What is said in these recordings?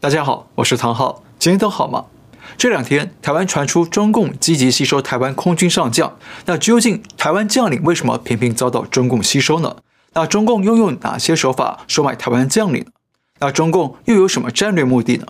大家好，我是唐浩，今天都好吗？这两天台湾传出中共积极吸收台湾空军上将，那究竟台湾将领为什么频频遭到中共吸收呢？那中共又用哪些手法收买台湾将领呢？那中共又有什么战略目的呢？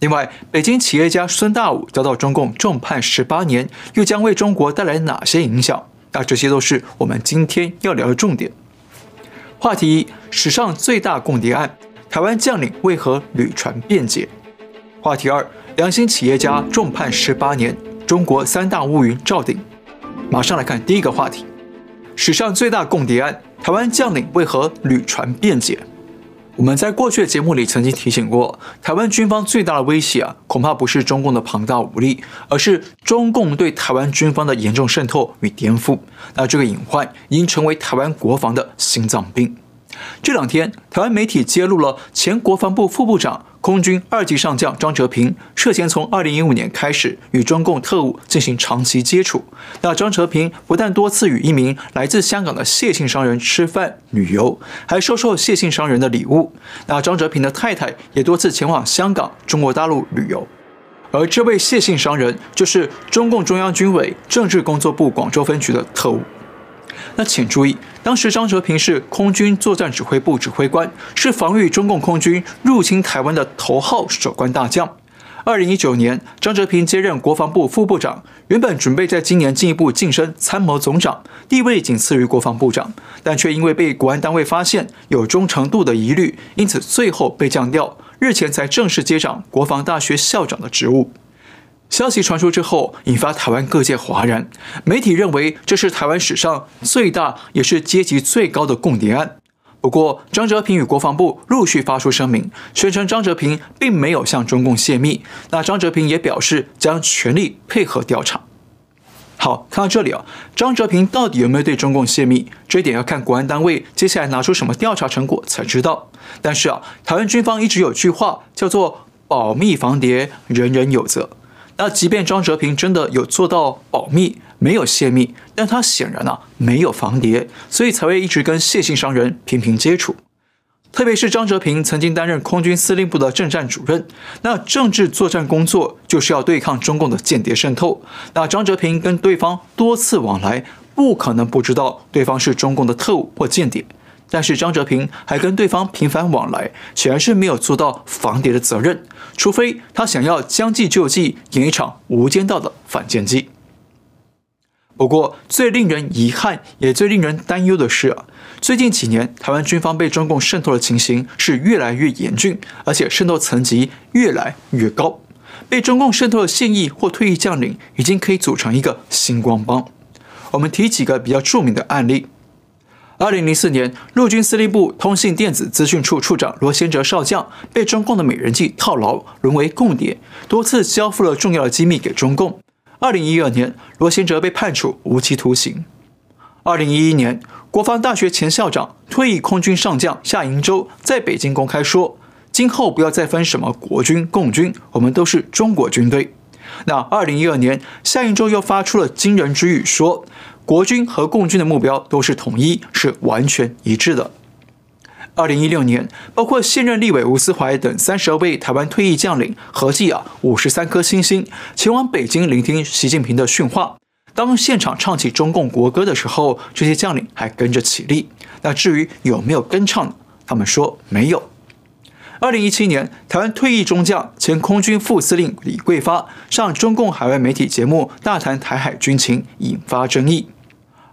另外，北京企业家孙大武遭到中共重判十八年，又将为中国带来哪些影响？那这些都是我们今天要聊的重点。话题一：史上最大共谍案。台湾将领为何屡传辩解？话题二：良心企业家重判十八年，中国三大乌云罩顶。马上来看第一个话题：史上最大共谍案，台湾将领为何屡传辩解？我们在过去的节目里曾经提醒过，台湾军方最大的威胁啊，恐怕不是中共的庞大武力，而是中共对台湾军方的严重渗透与颠覆。那这个隐患已经成为台湾国防的心脏病。这两天，台湾媒体揭露了前国防部副部长、空军二级上将张哲平涉嫌从2015年开始与中共特务进行长期接触。那张哲平不但多次与一名来自香港的谢姓商人吃饭、旅游，还收受谢姓商人的礼物。那张哲平的太太也多次前往香港、中国大陆旅游。而这位谢姓商人就是中共中央军委政治工作部广州分局的特务。那请注意，当时张哲平是空军作战指挥部指挥官，是防御中共空军入侵台湾的头号守关大将。二零一九年，张哲平接任国防部副部长，原本准备在今年进一步晋升参谋总长，地位仅次于国防部长，但却因为被国安单位发现有忠诚度的疑虑，因此最后被降调，日前才正式接掌国防大学校长的职务。消息传出之后，引发台湾各界哗然。媒体认为这是台湾史上最大也是阶级最高的共谍案。不过，张哲平与国防部陆续发出声明，宣称张哲平并没有向中共泄密。那张哲平也表示将全力配合调查。好，看到这里啊，张哲平到底有没有对中共泄密？这一点要看国安单位接下来拿出什么调查成果才知道。但是啊，台湾军方一直有句话叫做“保密防谍，人人有责”。那即便张哲平真的有做到保密，没有泄密，但他显然啊没有防谍，所以才会一直跟谢姓商人频频接触。特别是张哲平曾经担任空军司令部的政战主任，那政治作战工作就是要对抗中共的间谍渗透。那张哲平跟对方多次往来，不可能不知道对方是中共的特务或间谍。但是张哲平还跟对方频繁往来，显然是没有做到防谍的责任，除非他想要将计就计，演一场无间道的反间计。不过，最令人遗憾也最令人担忧的是啊，最近几年台湾军方被中共渗透的情形是越来越严峻，而且渗透层级越来越高。被中共渗透的现役或退役将领已经可以组成一个星光帮。我们提几个比较著名的案例。二零零四年，陆军司令部通信电子资讯处处长罗先哲少将被中共的美人计套牢，沦为共谍，多次交付了重要的机密给中共。二零一二年，罗先哲被判处无期徒刑。二零一一年，国防大学前校长、退役空军上将夏营洲在北京公开说：“今后不要再分什么国军、共军，我们都是中国军队。”那二零一二年，夏营洲又发出了惊人之语，说。国军和共军的目标都是统一，是完全一致的。二零一六年，包括现任立委吴思怀等三十二位台湾退役将领，合计啊五十三颗星星，前往北京聆听习近平的训话。当现场唱起中共国歌的时候，这些将领还跟着起立。那至于有没有跟唱，他们说没有。二零一七年，台湾退役中将、前空军副司令李桂发上中共海外媒体节目大谈台海军情，引发争议。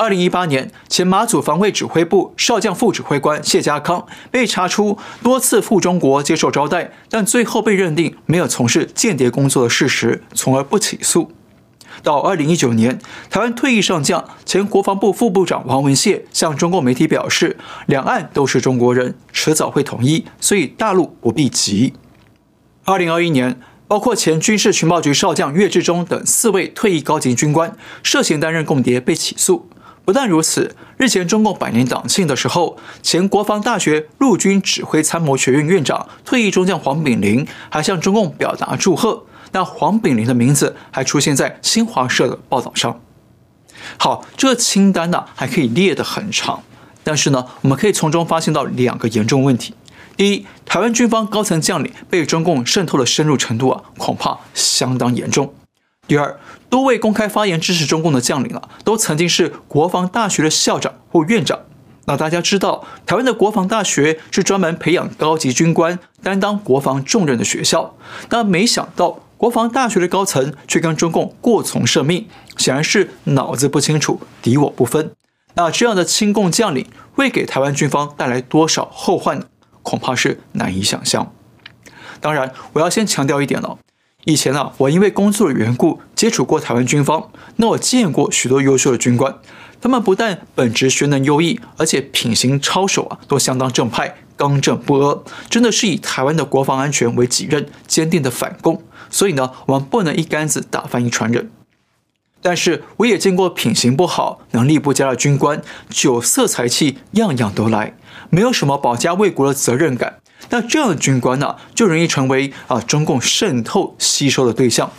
二零一八年，前马祖防卫指挥部少将副指挥官谢家康被查出多次赴中国接受招待，但最后被认定没有从事间谍工作的事实，从而不起诉。到二零一九年，台湾退役上将、前国防部副部长王文谢向中共媒体表示，两岸都是中国人，迟早会统一，所以大陆不必急。二零二一年，包括前军事情报局少将岳志忠等四位退役高级军官涉嫌担任共谍被起诉。不但如此，日前中共百年党庆的时候，前国防大学陆军指挥参谋学院院长、退役中将黄炳麟还向中共表达祝贺。那黄炳麟的名字还出现在新华社的报道上。好，这个清单呢还可以列得很长，但是呢，我们可以从中发现到两个严重问题。第一，台湾军方高层将领被中共渗透的深入程度啊，恐怕相当严重。第二，多位公开发言支持中共的将领啊，都曾经是国防大学的校长或院长。那大家知道，台湾的国防大学是专门培养高级军官、担当国防重任的学校。那没想到，国防大学的高层却跟中共过从甚密，显然是脑子不清楚，敌我不分。那这样的亲共将领会给台湾军方带来多少后患呢？恐怕是难以想象。当然，我要先强调一点了。以前啊，我因为工作的缘故接触过台湾军方，那我见过许多优秀的军官，他们不但本职学能优异，而且品行操守啊都相当正派、刚正不阿，真的是以台湾的国防安全为己任，坚定的反共。所以呢，我们不能一竿子打翻一船人。但是我也见过品行不好、能力不佳的军官，酒色财气样样都来，没有什么保家卫国的责任感。那这样的军官呢、就容易成为啊中共渗透吸收的对象。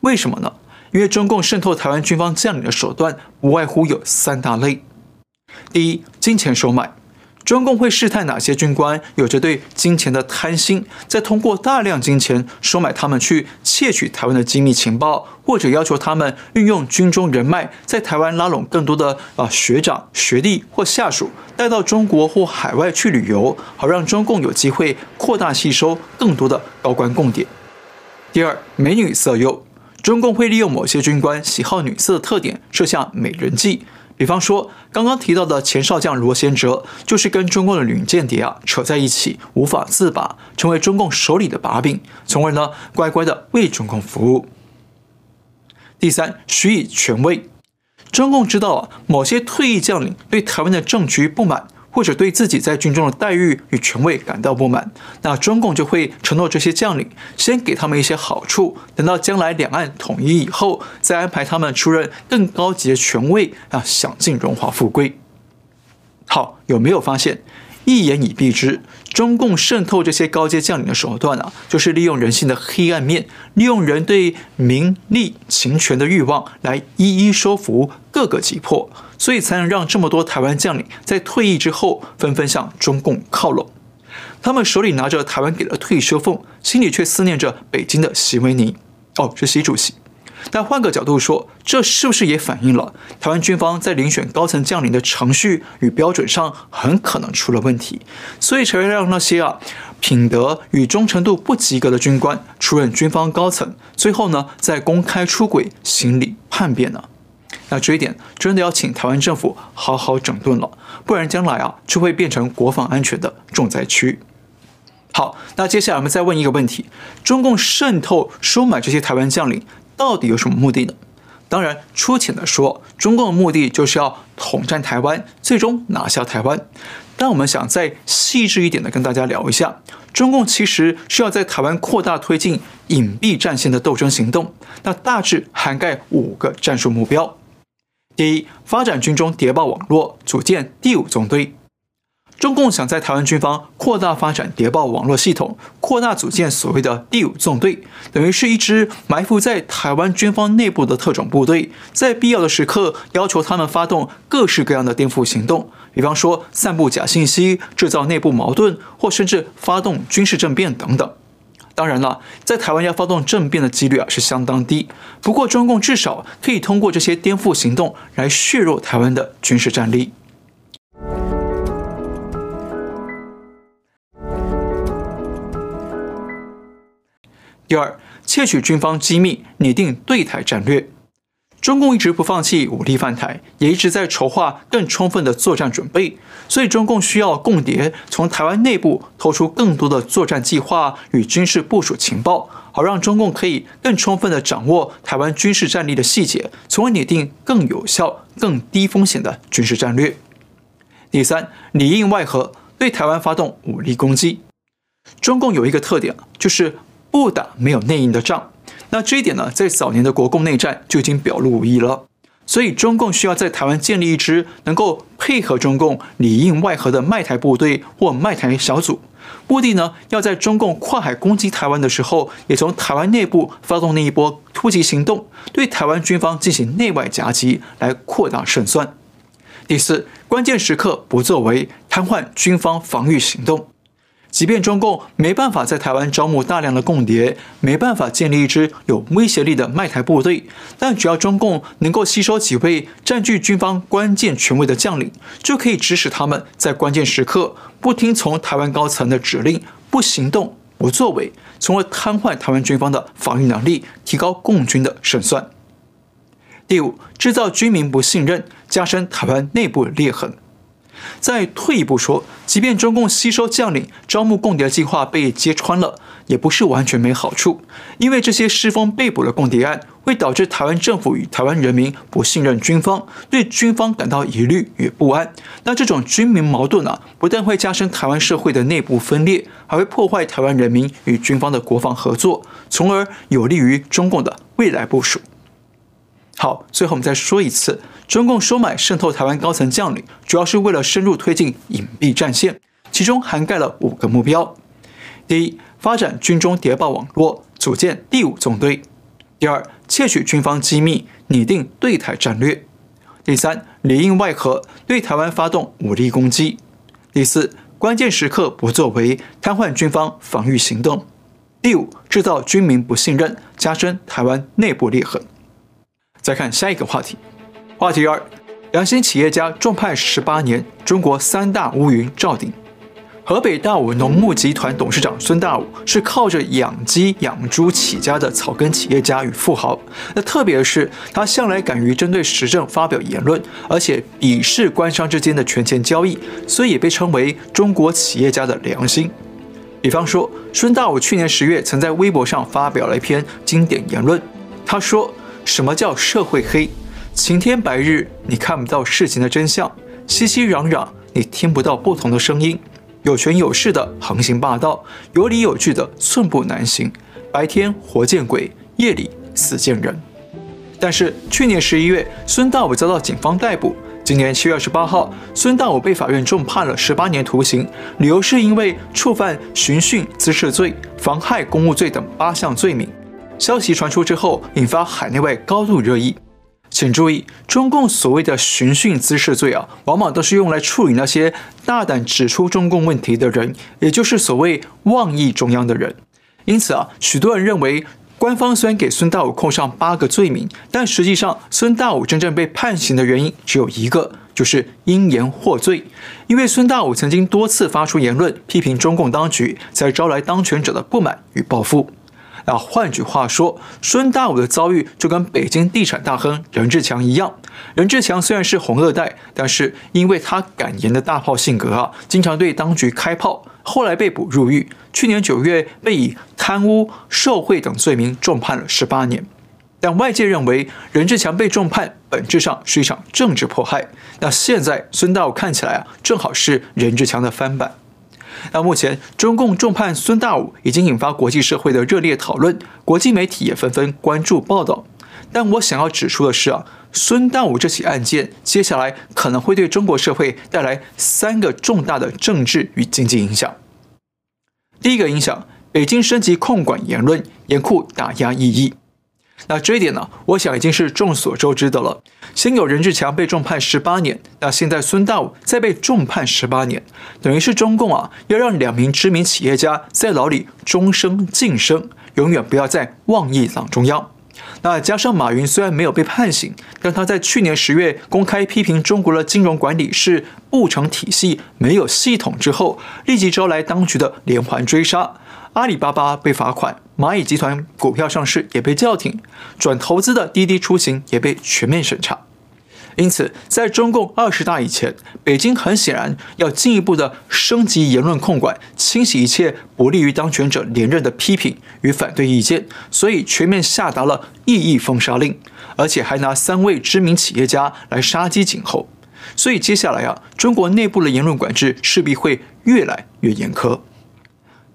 为什么呢？因为中共渗透台湾军方将领的手段，无外乎有三大类。第一，金钱收买。中共会试探哪些军官有着对金钱的贪心，再通过大量金钱收买他们去窃取台湾的机密情报，或者要求他们运用军中人脉，在台湾拉拢更多的啊学长、学弟或下属，带到中国或海外去旅游，好让中共有机会扩大吸收更多的高官贡点。第二，美女色诱，中共会利用某些军官喜好女色的特点，设下美人计。比方说，刚刚提到的前少将罗贤哲，就是跟中共的女间谍啊扯在一起，无法自拔，成为中共手里的把柄，从而呢乖乖的为中共服务。第三，许以权威，中共知道啊，某些退役将领对台湾的政局不满。或者对自己在军中的待遇与权位感到不满，那中共就会承诺这些将领，先给他们一些好处，等到将来两岸统一以后，再安排他们出任更高级的权位，啊，享尽荣华富贵。好，有没有发现？一言以蔽之，中共渗透这些高阶将领的手段啊，就是利用人性的黑暗面，利用人对名利情权的欲望，来一一收服，各个击破，所以才能让这么多台湾将领在退役之后纷纷向中共靠拢。他们手里拿着台湾给的退休俸，心里却思念着北京的习维尼。哦，是习主席。但换个角度说，这是不是也反映了台湾军方在遴选高层将领的程序与标准上很可能出了问题，所以才会让那些啊品德与忠诚度不及格的军官出任军方高层，最后呢再公开出轨，心理叛变呢？那这一点真的要请台湾政府好好整顿了，不然将来啊就会变成国防安全的重灾区。好，那接下来我们再问一个问题：中共渗透收买这些台湾将领。到底有什么目的呢？当然，粗浅的说，中共的目的就是要统战台湾，最终拿下台湾。但我们想再细致一点的跟大家聊一下，中共其实是要在台湾扩大推进隐蔽战线的斗争行动，那大致涵盖五个战术目标：第一，发展军中谍报网络，组建第五纵队。中共想在台湾军方扩大发展谍报网络系统，扩大组建所谓的第五纵队，等于是一支埋伏在台湾军方内部的特种部队，在必要的时刻要求他们发动各式各样的颠覆行动，比方说散布假信息、制造内部矛盾，或甚至发动军事政变等等。当然了，在台湾要发动政变的几率啊是相当低，不过中共至少可以通过这些颠覆行动来削弱台湾的军事战力。第二，窃取军方机密，拟定对台战略。中共一直不放弃武力犯台，也一直在筹划更充分的作战准备。所以，中共需要共谍从台湾内部偷出更多的作战计划与军事部署情报，好让中共可以更充分地掌握台湾军事战力的细节，从而拟定更有效、更低风险的军事战略。第三，里应外合，对台湾发动武力攻击。中共有一个特点，就是。不打没有内应的仗，那这一点呢，在早年的国共内战就已经表露无遗了。所以，中共需要在台湾建立一支能够配合中共里应外合的卖台部队或卖台小组，目的呢，要在中共跨海攻击台湾的时候，也从台湾内部发动那一波突击行动，对台湾军方进行内外夹击，来扩大胜算。第四，关键时刻不作为，瘫痪军方防御行动。即便中共没办法在台湾招募大量的共谍，没办法建立一支有威胁力的卖台部队，但只要中共能够吸收几位占据军方关键权位的将领，就可以指使他们在关键时刻不听从台湾高层的指令，不行动、不作为，从而瘫痪台湾军方的防御能力，提高共军的胜算。第五，制造军民不信任，加深台湾内部裂痕。再退一步说，即便中共吸收将领、招募共谍计划被揭穿了，也不是完全没好处。因为这些失风被捕的共谍案，会导致台湾政府与台湾人民不信任军方，对军方感到疑虑与不安。那这种军民矛盾啊，不但会加深台湾社会的内部分裂，还会破坏台湾人民与军方的国防合作，从而有利于中共的未来部署。好，最后我们再说一次，中共收买渗透台湾高层将领，主要是为了深入推进隐蔽战线，其中涵盖了五个目标：第一，发展军中谍报网络，组建第五纵队；第二，窃取军方机密，拟定对台战略；第三，里应外合，对台湾发动武力攻击；第四，关键时刻不作为，瘫痪军方防御行动；第五，制造军民不信任，加深台湾内部裂痕。再看下一个话题，话题二：良心企业家重判十八年，中国三大乌云罩顶。河北大武农牧集团董事长孙大武是靠着养鸡养猪起家的草根企业家与富豪。那特别是，他向来敢于针对时政发表言论，而且鄙视官商之间的权钱交易，所以也被称为中国企业家的良心。比方说，孙大武去年十月曾在微博上发表了一篇经典言论，他说。什么叫社会黑？晴天白日，你看不到事情的真相；熙熙攘攘，你听不到不同的声音。有权有势的横行霸道，有理有据的寸步难行。白天活见鬼，夜里死见人。但是去年十一月，孙大武遭到警方逮捕。今年七月二十八号，孙大武被法院重判了十八年徒刑，理由是因为触犯寻衅滋事罪、妨害公务罪等八项罪名。消息传出之后，引发海内外高度热议。请注意，中共所谓的寻衅滋事罪啊，往往都是用来处理那些大胆指出中共问题的人，也就是所谓妄议中央的人。因此啊，许多人认为，官方虽然给孙大武扣上八个罪名，但实际上孙大武真正被判刑的原因只有一个，就是因言获罪。因为孙大武曾经多次发出言论，批评中共当局，才招来当权者的不满与报复。那换句话说，孙大武的遭遇就跟北京地产大亨任志强一样。任志强虽然是红二代，但是因为他敢言的大炮性格啊，经常对当局开炮，后来被捕入狱。去年九月被以贪污、受贿等罪名重判了十八年。但外界认为任志强被重判，本质上是一场政治迫害。那现在孙大武看起来啊，正好是任志强的翻版。那目前中共重判孙大武已经引发国际社会的热烈讨论，国际媒体也纷纷关注报道。但我想要指出的是啊，孙大武这起案件接下来可能会对中国社会带来三个重大的政治与经济影响。第一个影响，北京升级控管言论，严酷打压异议。那这一点呢，我想已经是众所周知的了。先有任志强被重判十八年，那现在孙大武再被重判十八年，等于是中共啊要让两名知名企业家在牢里终生晋升，永远不要再妄议党中央。那加上马云虽然没有被判刑，但他在去年十月公开批评中国的金融管理是不成体系、没有系统之后，立即招来当局的连环追杀。阿里巴巴被罚款，蚂蚁集团股票上市也被叫停，转投资的滴滴出行也被全面审查。因此，在中共二十大以前，北京很显然要进一步的升级言论控管，清洗一切不利于当权者连任的批评与反对意见，所以全面下达了异议封杀令，而且还拿三位知名企业家来杀鸡儆猴。所以接下来啊，中国内部的言论管制势必会越来越严苛。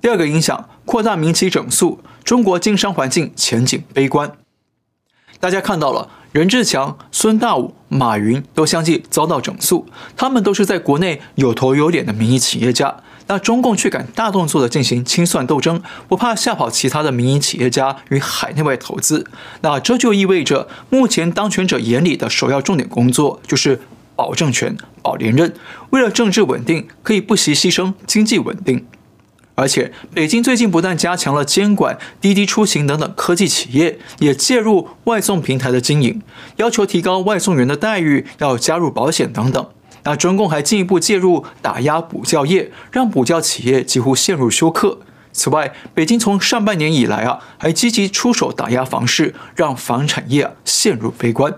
第二个影响，扩大民企整肃，中国经商环境前景悲观。大家看到了，任志强、孙大武、马云都相继遭到整肃，他们都是在国内有头有脸的民营企业家。那中共却敢大动作的进行清算斗争，不怕吓跑其他的民营企业家与海内外投资。那这就意味着，目前当权者眼里的首要重点工作就是保政权、保连任，为了政治稳定，可以不惜牺牲经济稳定。而且，北京最近不但加强了监管滴滴出行等等科技企业，也介入外送平台的经营，要求提高外送员的待遇，要加入保险等等。那中共还进一步介入打压补教业，让补教企业几乎陷入休克。此外，北京从上半年以来啊，还积极出手打压房市，让房产业啊陷入悲观。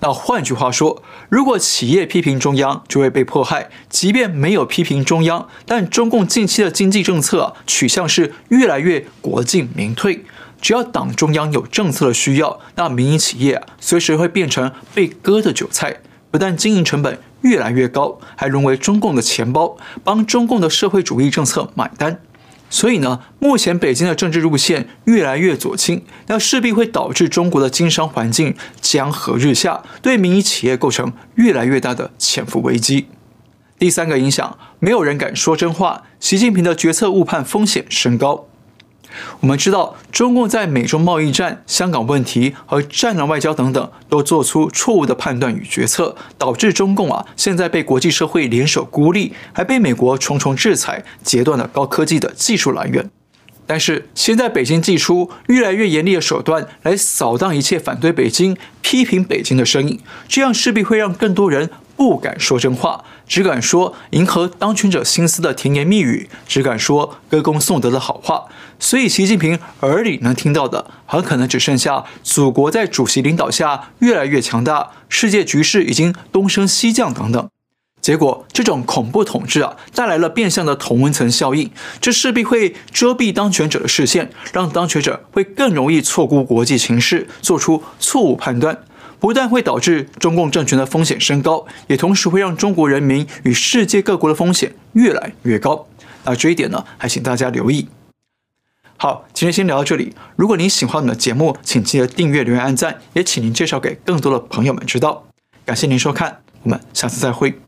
那换句话说，如果企业批评中央，就会被迫害；即便没有批评中央，但中共近期的经济政策啊，取向是越来越国进民退。只要党中央有政策的需要，那民营企业啊，随时会变成被割的韭菜。不但经营成本越来越高，还沦为中共的钱包，帮中共的社会主义政策买单。所以呢，目前北京的政治路线越来越左倾，那势必会导致中国的经商环境江河日下，对民营企业构成越来越大的潜伏危机。第三个影响，没有人敢说真话，习近平的决策误判风险升高。我们知道，中共在美中贸易战、香港问题和战狼外交等等，都做出错误的判断与决策，导致中共啊现在被国际社会联手孤立，还被美国重重制裁，截断了高科技的技术来源。但是现在北京祭出越来越严厉的手段来扫荡一切反对北京、批评北京的声音，这样势必会让更多人。不敢说真话，只敢说迎合当权者心思的甜言蜜语，只敢说歌功颂德的好话。所以，习近平耳里能听到的，很可能只剩下祖国在主席领导下越来越强大，世界局势已经东升西降等等。结果，这种恐怖统治啊，带来了变相的同温层效应，这势必会遮蔽当权者的视线，让当权者会更容易错估国际情势，做出错误判断。不但会导致中共政权的风险升高，也同时会让中国人民与世界各国的风险越来越高。那这一点呢，还请大家留意。好，今天先聊到这里。如果您喜欢我们的节目，请记得订阅、留言、按赞，也请您介绍给更多的朋友们知道。感谢您收看，我们下次再会。